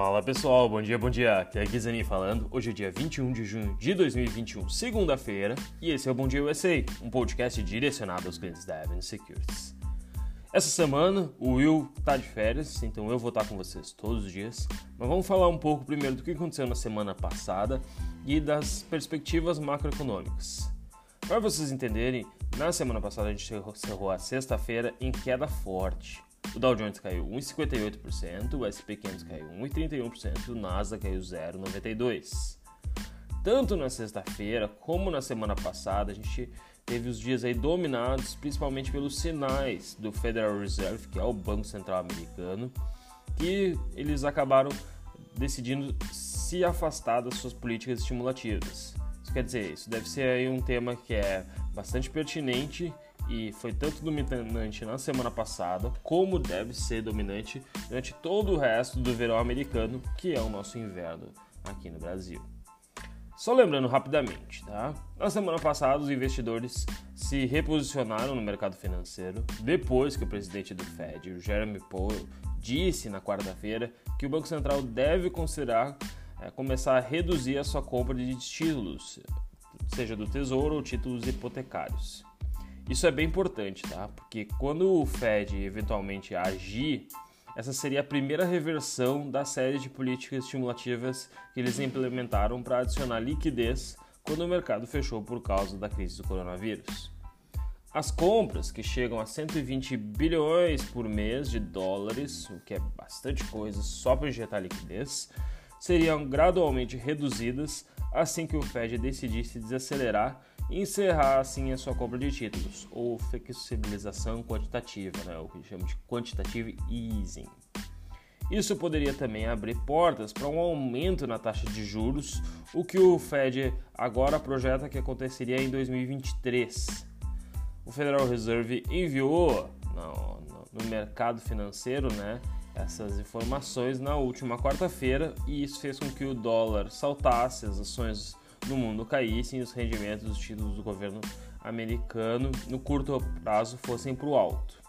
Fala pessoal, bom dia, bom dia. Aqui é Guizani falando. Hoje é dia 21 de junho de 2021, segunda-feira, e esse é o Bom Dia USA, um podcast direcionado aos clientes da Avenue Securities. Essa semana o Will tá de férias, então eu vou estar com vocês todos os dias. Mas vamos falar um pouco primeiro do que aconteceu na semana passada e das perspectivas macroeconômicas. Para vocês entenderem, na semana passada a gente cerrou a sexta-feira em queda forte. O Dow Jones caiu 1,58%, o S&P 500 caiu 1,31% e o Nasdaq caiu 0,92%. Tanto na sexta-feira como na semana passada, a gente teve os dias aí dominados principalmente pelos sinais do Federal Reserve, que é o Banco Central Americano, que eles acabaram decidindo se afastar das suas políticas estimulativas. Isso quer dizer, isso deve ser aí um tema que é bastante pertinente e foi tanto dominante na semana passada, como deve ser dominante durante todo o resto do verão americano, que é o nosso inverno aqui no Brasil. Só lembrando rapidamente, tá? Na semana passada, os investidores se reposicionaram no mercado financeiro depois que o presidente do Fed, Jeremy Powell, disse na quarta-feira que o Banco Central deve considerar é, começar a reduzir a sua compra de títulos, seja do Tesouro ou títulos hipotecários. Isso é bem importante, tá? Porque quando o Fed eventualmente agir, essa seria a primeira reversão da série de políticas estimulativas que eles implementaram para adicionar liquidez quando o mercado fechou por causa da crise do coronavírus. As compras, que chegam a 120 bilhões por mês de dólares, o que é bastante coisa só para injetar liquidez, seriam gradualmente reduzidas assim que o Fed decidisse desacelerar encerrar assim a sua compra de títulos, ou flexibilização quantitativa, né, o que chama de quantitative easing. Isso poderia também abrir portas para um aumento na taxa de juros, o que o Fed agora projeta que aconteceria em 2023. O Federal Reserve enviou no, no, no mercado financeiro né, essas informações na última quarta-feira e isso fez com que o dólar saltasse, as ações no mundo caíssem e os rendimentos dos títulos do governo americano no curto prazo fossem para o alto.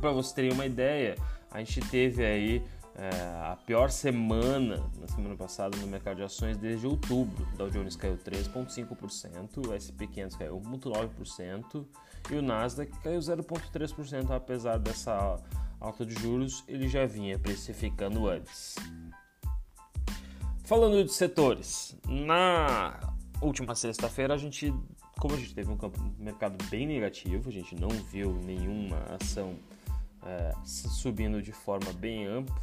Para vocês terem uma ideia, a gente teve aí é, a pior semana na semana passada no mercado de ações desde outubro. O Dow Jones caiu 3,5%, o S&P 500 caiu 1,9% e o Nasdaq caiu 0,3%, apesar dessa alta de juros, ele já vinha precificando antes. Falando de setores, na última sexta-feira a gente, como a gente teve um, mercado bem negativo, a gente não viu nenhuma ação é, subindo de forma bem ampla.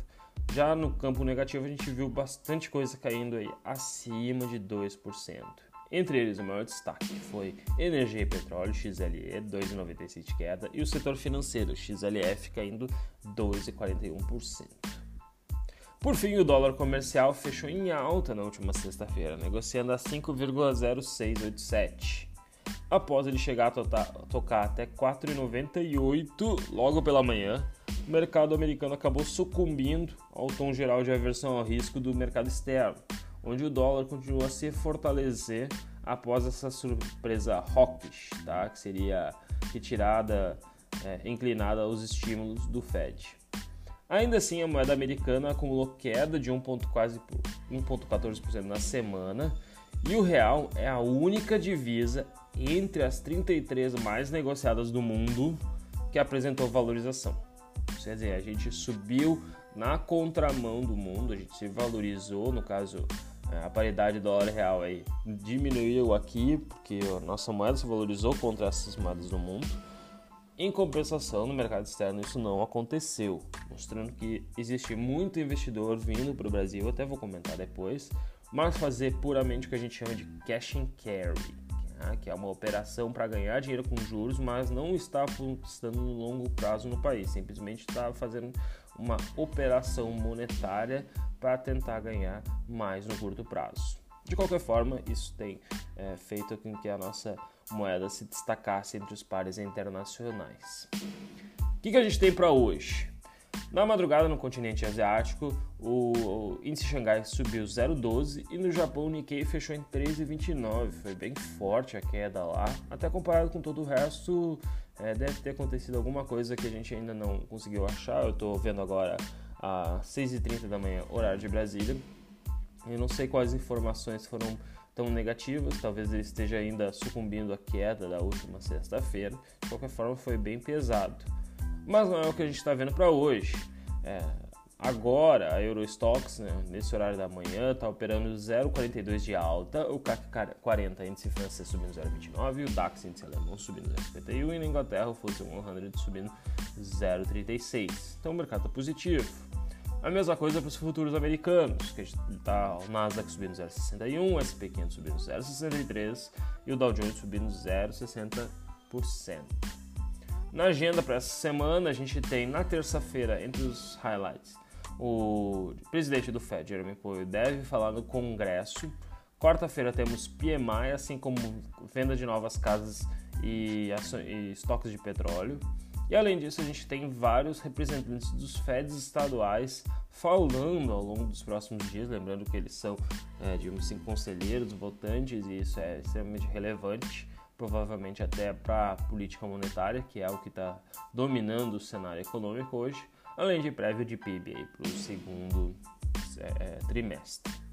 Já no campo negativo a gente viu bastante coisa caindo aí acima de 2%. Entre eles, o maior destaque foi energia e petróleo, XLE, 2,97 de queda, e o setor financeiro, XLF, caindo 2,41%. Por fim, o dólar comercial fechou em alta na última sexta-feira, negociando a 5,0687. Após ele chegar a tocar até 4,98 logo pela manhã, o mercado americano acabou sucumbindo ao tom geral de aversão ao risco do mercado externo, onde o dólar continua a se fortalecer após essa surpresa hawkish, tá? que seria retirada é, inclinada aos estímulos do Fed. Ainda assim, a moeda americana acumulou queda de 1,14% na semana e o real é a única divisa entre as 33 mais negociadas do mundo que apresentou valorização. Quer dizer, a gente subiu na contramão do mundo, a gente se valorizou, no caso, a paridade dólar real aí diminuiu aqui, porque a nossa moeda se valorizou contra essas moedas do mundo em compensação, no mercado externo isso não aconteceu, mostrando que existe muito investidor vindo para o Brasil, até vou comentar depois, mas fazer puramente o que a gente chama de cash and carry, né? que é uma operação para ganhar dinheiro com juros, mas não está apostando no longo prazo no país, simplesmente está fazendo uma operação monetária para tentar ganhar mais no curto prazo. De qualquer forma, isso tem é, feito com que a nossa moeda se destacasse entre os pares internacionais. O que, que a gente tem para hoje? Na madrugada no continente asiático, o índice Xangai subiu 0,12 e no Japão o Nikkei fechou em 13,29. Foi bem forte a queda lá, até comparado com todo o resto, é, deve ter acontecido alguma coisa que a gente ainda não conseguiu achar. Eu estou vendo agora às 6h30 da manhã, horário de Brasília. Eu não sei quais informações foram tão negativas, talvez ele esteja ainda sucumbindo à queda da última sexta-feira. De qualquer forma, foi bem pesado. Mas não é o que a gente está vendo para hoje. É, agora, a Eurostox, né, nesse horário da manhã, está operando 0,42 de alta, o CAC 40 índice francês subindo 0,29 e o DAX índice alemão subindo 0,51 e na Inglaterra o FTSE 100 subindo 0,36. Então o mercado está positivo. A mesma coisa para os futuros americanos, que está o Nasdaq subindo 0,61, o S&P 500 subindo 0,63 e o Dow Jones subindo 0,60%. Na agenda para essa semana, a gente tem na terça-feira, entre os highlights, o presidente do Fed, Jeremy Powell, deve falar no Congresso. Quarta-feira temos PMI, assim como venda de novas casas e, e estoques de petróleo. E além disso, a gente tem vários representantes dos FEDs estaduais falando ao longo dos próximos dias, lembrando que eles são, é, digamos assim, conselheiros, votantes, e isso é extremamente relevante, provavelmente até para a política monetária, que é o que está dominando o cenário econômico hoje, além de prévio de PIB para o segundo é, trimestre.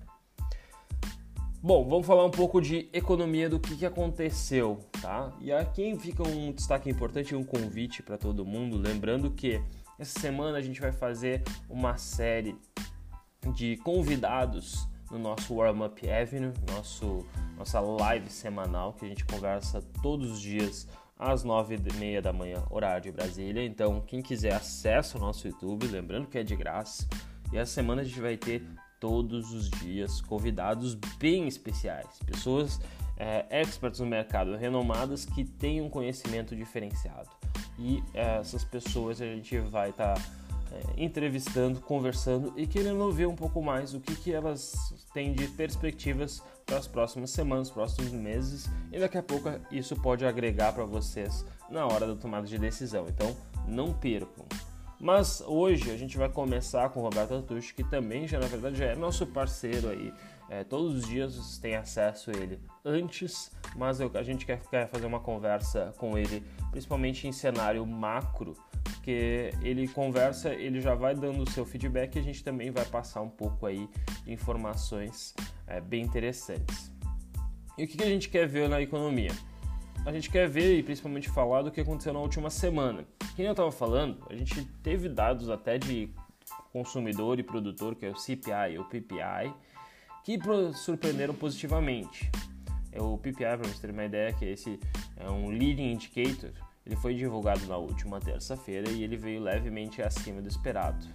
Bom, vamos falar um pouco de economia do que, que aconteceu, tá? E aqui fica um destaque importante um convite para todo mundo, lembrando que essa semana a gente vai fazer uma série de convidados no nosso Warm Up Avenue, nosso, nossa live semanal que a gente conversa todos os dias às nove e meia da manhã, horário de Brasília. Então, quem quiser acesso ao nosso YouTube, lembrando que é de graça. E essa semana a gente vai ter todos os dias convidados bem especiais, pessoas é, experts no mercado, renomadas que têm um conhecimento diferenciado. E é, essas pessoas a gente vai estar tá, é, entrevistando, conversando e querendo ouvir um pouco mais o que, que elas têm de perspectivas para as próximas semanas, próximos meses e daqui a pouco isso pode agregar para vocês na hora da tomada de decisão. Então não percam. Mas hoje a gente vai começar com o Roberto Artucci, que também já na verdade já é nosso parceiro aí. É, todos os dias têm acesso a ele antes, mas eu, a gente quer, quer fazer uma conversa com ele, principalmente em cenário macro, porque ele conversa, ele já vai dando o seu feedback e a gente também vai passar um pouco aí de informações é, bem interessantes. E o que, que a gente quer ver na economia? a gente quer ver e principalmente falar do que aconteceu na última semana. Quem eu estava falando, a gente teve dados até de consumidor e produtor, que é o CPI e o PPI, que surpreenderam positivamente. É o PPI, para vocês terem uma ideia, que esse é um leading indicator, ele foi divulgado na última terça-feira e ele veio levemente acima do esperado.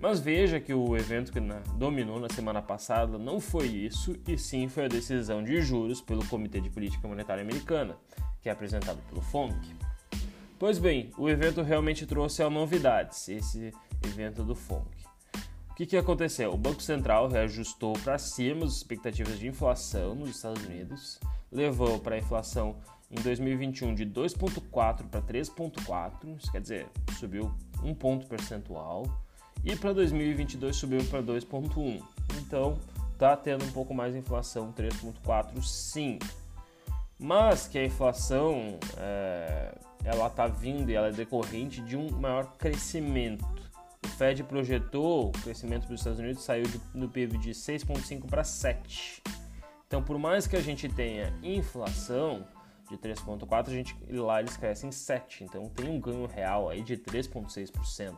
Mas veja que o evento que dominou na semana passada não foi isso, e sim foi a decisão de juros pelo Comitê de Política Monetária Americana, que é apresentado pelo FONC. Pois bem, o evento realmente trouxe novidades, esse evento do FONC. O que, que aconteceu? O Banco Central reajustou para cima as expectativas de inflação nos Estados Unidos, levou para a inflação em 2021 de 2,4 para 3,4, isso quer dizer, subiu um ponto percentual e para 2022 subiu para 2,1. Então tá tendo um pouco mais de inflação, 3,4 sim. Mas que a inflação é, ela tá vindo e ela é decorrente de um maior crescimento. O Fed projetou o crescimento dos Estados Unidos saiu de, no PIB de 6,5 para 7. Então, por mais que a gente tenha inflação de 3,4, a gente lá eles crescem 7. Então, tem um ganho real aí de 3,6%.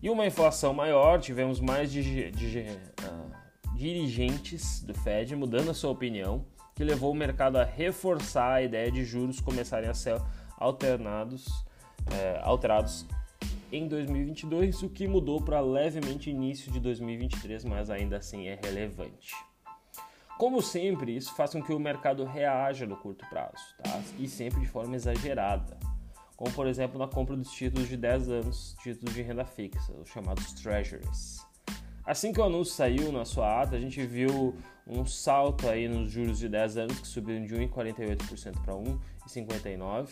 E uma inflação maior, tivemos mais de, de, uh, dirigentes do Fed mudando a sua opinião, que levou o mercado a reforçar a ideia de juros começarem a ser alternados, é, alterados em 2022, o que mudou para levemente início de 2023, mas ainda assim é relevante. Como sempre, isso faz com que o mercado reaja no curto prazo, tá? e sempre de forma exagerada como por exemplo na compra dos títulos de 10 anos, títulos de renda fixa, os chamados treasuries. Assim que o anúncio saiu na sua ata, a gente viu um salto aí nos juros de 10 anos que subiram de 1,48% para 1,59%,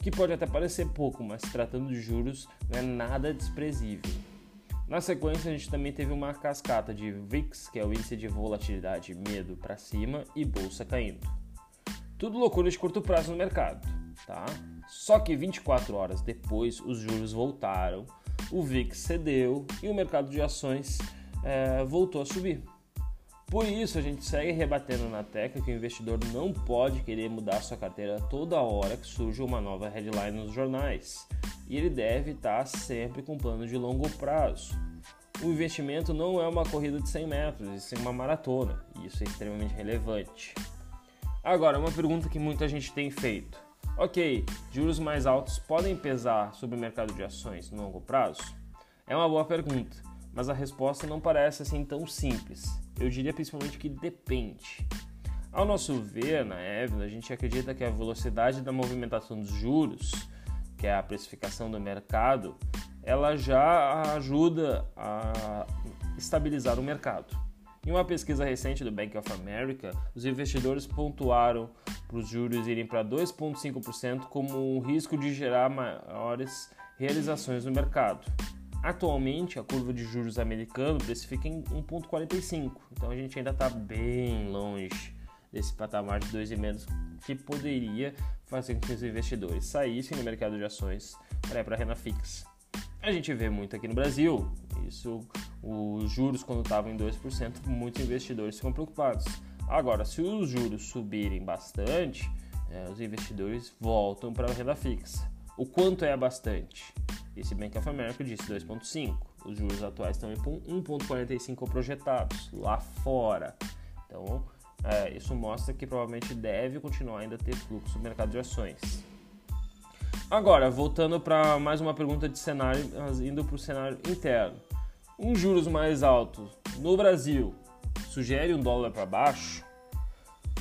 que pode até parecer pouco, mas tratando de juros não é nada desprezível. Na sequência, a gente também teve uma cascata de VIX, que é o índice de volatilidade medo para cima, e bolsa caindo. Tudo loucura de curto prazo no mercado, tá? Só que 24 horas depois, os juros voltaram, o VIX cedeu e o mercado de ações é, voltou a subir. Por isso, a gente segue rebatendo na tecla que o investidor não pode querer mudar sua carteira toda hora que surge uma nova headline nos jornais. E ele deve estar sempre com plano de longo prazo. O investimento não é uma corrida de 100 metros, isso é uma maratona, e isso é extremamente relevante. Agora, uma pergunta que muita gente tem feito. Ok, juros mais altos podem pesar sobre o mercado de ações no longo prazo? É uma boa pergunta, mas a resposta não parece assim tão simples. Eu diria principalmente que depende. Ao nosso ver, na Evna, a gente acredita que a velocidade da movimentação dos juros, que é a precificação do mercado, ela já ajuda a estabilizar o mercado. Em uma pesquisa recente do Bank of America, os investidores pontuaram para os juros irem para 2,5% como um risco de gerar maiores realizações no mercado. Atualmente, a curva de juros americano precifica em 1,45, então a gente ainda está bem longe desse patamar de 2,5 que poderia fazer com que os investidores saíssem do mercado de ações para a renda fixa. A gente vê muito aqui no Brasil, isso, os juros quando estavam em 2%, muitos investidores ficam preocupados. Agora, se os juros subirem bastante, é, os investidores voltam para a renda fixa. O quanto é bastante? Esse Bank of America disse 2,5. Os juros atuais estão em 1,45 projetados lá fora. Então, é, isso mostra que provavelmente deve continuar ainda a ter fluxo no mercado de ações. Agora, voltando para mais uma pergunta de cenário, indo para o cenário interno. Um juros mais alto no Brasil sugere um dólar para baixo?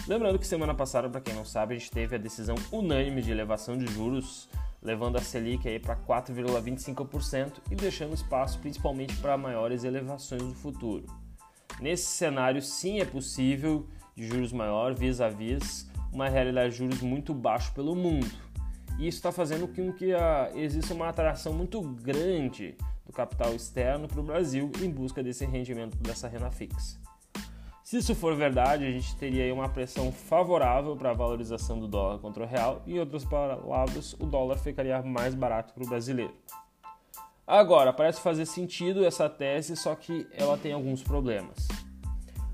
Lembrando que semana passada, para quem não sabe, a gente teve a decisão unânime de elevação de juros levando a Selic aí para 4,25% e deixando espaço principalmente para maiores elevações no futuro. Nesse cenário, sim é possível de juros maior vis-à-vis uma realidade de juros muito baixo pelo mundo. E isso está fazendo com que a, exista uma atração muito grande do capital externo para o Brasil em busca desse rendimento dessa renda fixa. Se isso for verdade, a gente teria uma pressão favorável para a valorização do dólar contra o real, e em outras palavras, o dólar ficaria mais barato para o brasileiro. Agora, parece fazer sentido essa tese, só que ela tem alguns problemas.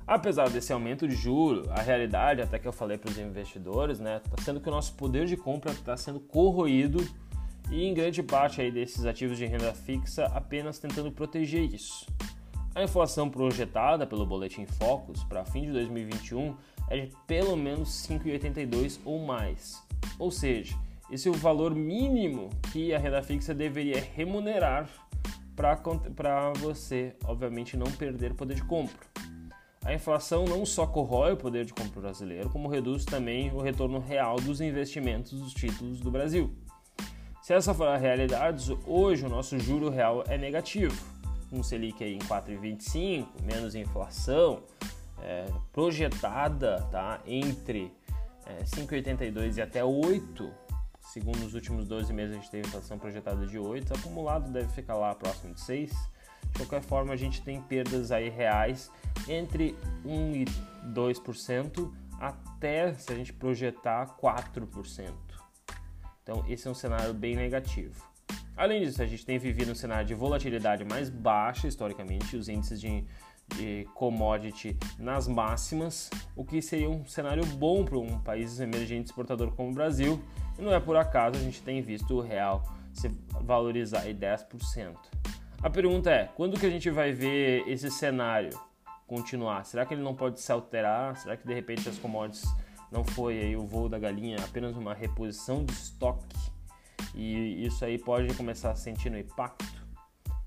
Apesar desse aumento de juro, a realidade, até que eu falei para os investidores, né, está sendo que o nosso poder de compra está sendo corroído e em grande parte aí desses ativos de renda fixa apenas tentando proteger isso. A inflação projetada pelo Boletim Focus para fim de 2021 é de pelo menos 5,82 ou mais. Ou seja, esse é o valor mínimo que a renda fixa deveria remunerar para você, obviamente, não perder poder de compra. A inflação não só corrói o poder de compra brasileiro, como reduz também o retorno real dos investimentos dos títulos do Brasil. Se essa for a realidade, hoje o nosso juro real é negativo com Selic aí em 4,25, menos inflação, é, projetada tá, entre é, 5,82 e até 8, segundo os últimos 12 meses a gente teve inflação projetada de 8, acumulado deve ficar lá próximo de 6. De qualquer forma, a gente tem perdas aí reais entre 1 e 2% até, se a gente projetar, 4%. Então, esse é um cenário bem negativo. Além disso, a gente tem vivido um cenário de volatilidade mais baixa historicamente, os índices de, de commodity nas máximas, o que seria um cenário bom para um país emergente exportador como o Brasil. E não é por acaso a gente tem visto o real se valorizar em 10%. A pergunta é, quando que a gente vai ver esse cenário continuar? Será que ele não pode se alterar? Será que de repente as commodities não foi aí o voo da galinha, apenas uma reposição de estoque? E isso aí pode começar a sentir no impacto.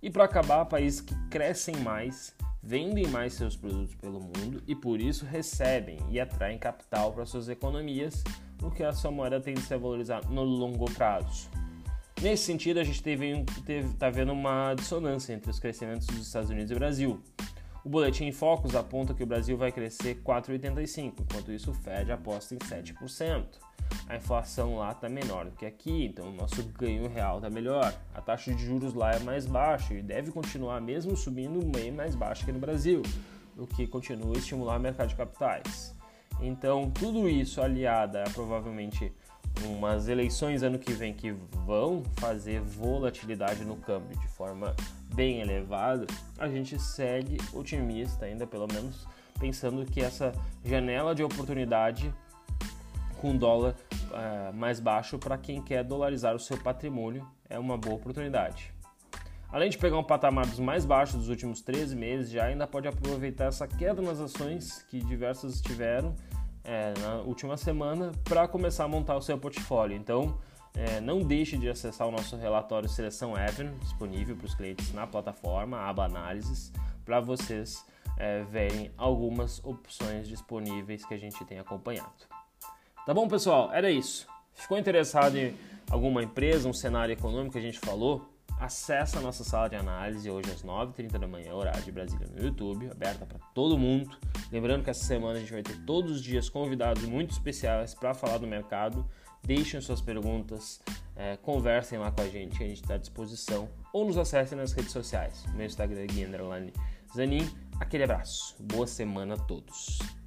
E para acabar, países que crescem mais, vendem mais seus produtos pelo mundo e por isso recebem e atraem capital para suas economias, o que a sua moeda tende a se valorizar no longo prazo. Nesse sentido, a gente está vendo uma dissonância entre os crescimentos dos Estados Unidos e Brasil. O boletim Focus aponta que o Brasil vai crescer 4,85, enquanto isso o Fed aposta em 7% a inflação lá está menor do que aqui, então o nosso ganho real está melhor. A taxa de juros lá é mais baixa e deve continuar mesmo subindo bem mais baixa que no Brasil, o que continua a estimular o mercado de capitais. Então, tudo isso aliado a provavelmente umas eleições ano que vem que vão fazer volatilidade no câmbio de forma bem elevada, a gente segue otimista ainda, pelo menos pensando que essa janela de oportunidade com dólar é, mais baixo para quem quer dolarizar o seu patrimônio é uma boa oportunidade. Além de pegar um patamar dos mais baixos dos últimos 13 meses, já ainda pode aproveitar essa queda nas ações que diversas tiveram é, na última semana para começar a montar o seu portfólio. Então, é, não deixe de acessar o nosso relatório Seleção Even, disponível para os clientes na plataforma, aba Análises, para vocês é, verem algumas opções disponíveis que a gente tem acompanhado. Tá bom, pessoal? Era isso. Ficou interessado em alguma empresa, um cenário econômico que a gente falou? Acesse a nossa sala de análise hoje às 9h30 da manhã, horário de Brasília, no YouTube, aberta para todo mundo. Lembrando que essa semana a gente vai ter todos os dias convidados muito especiais para falar do mercado. Deixem suas perguntas, é, conversem lá com a gente, a gente está à disposição. Ou nos acessem nas redes sociais. Meu Instagram é Zanin. Aquele abraço. Boa semana a todos.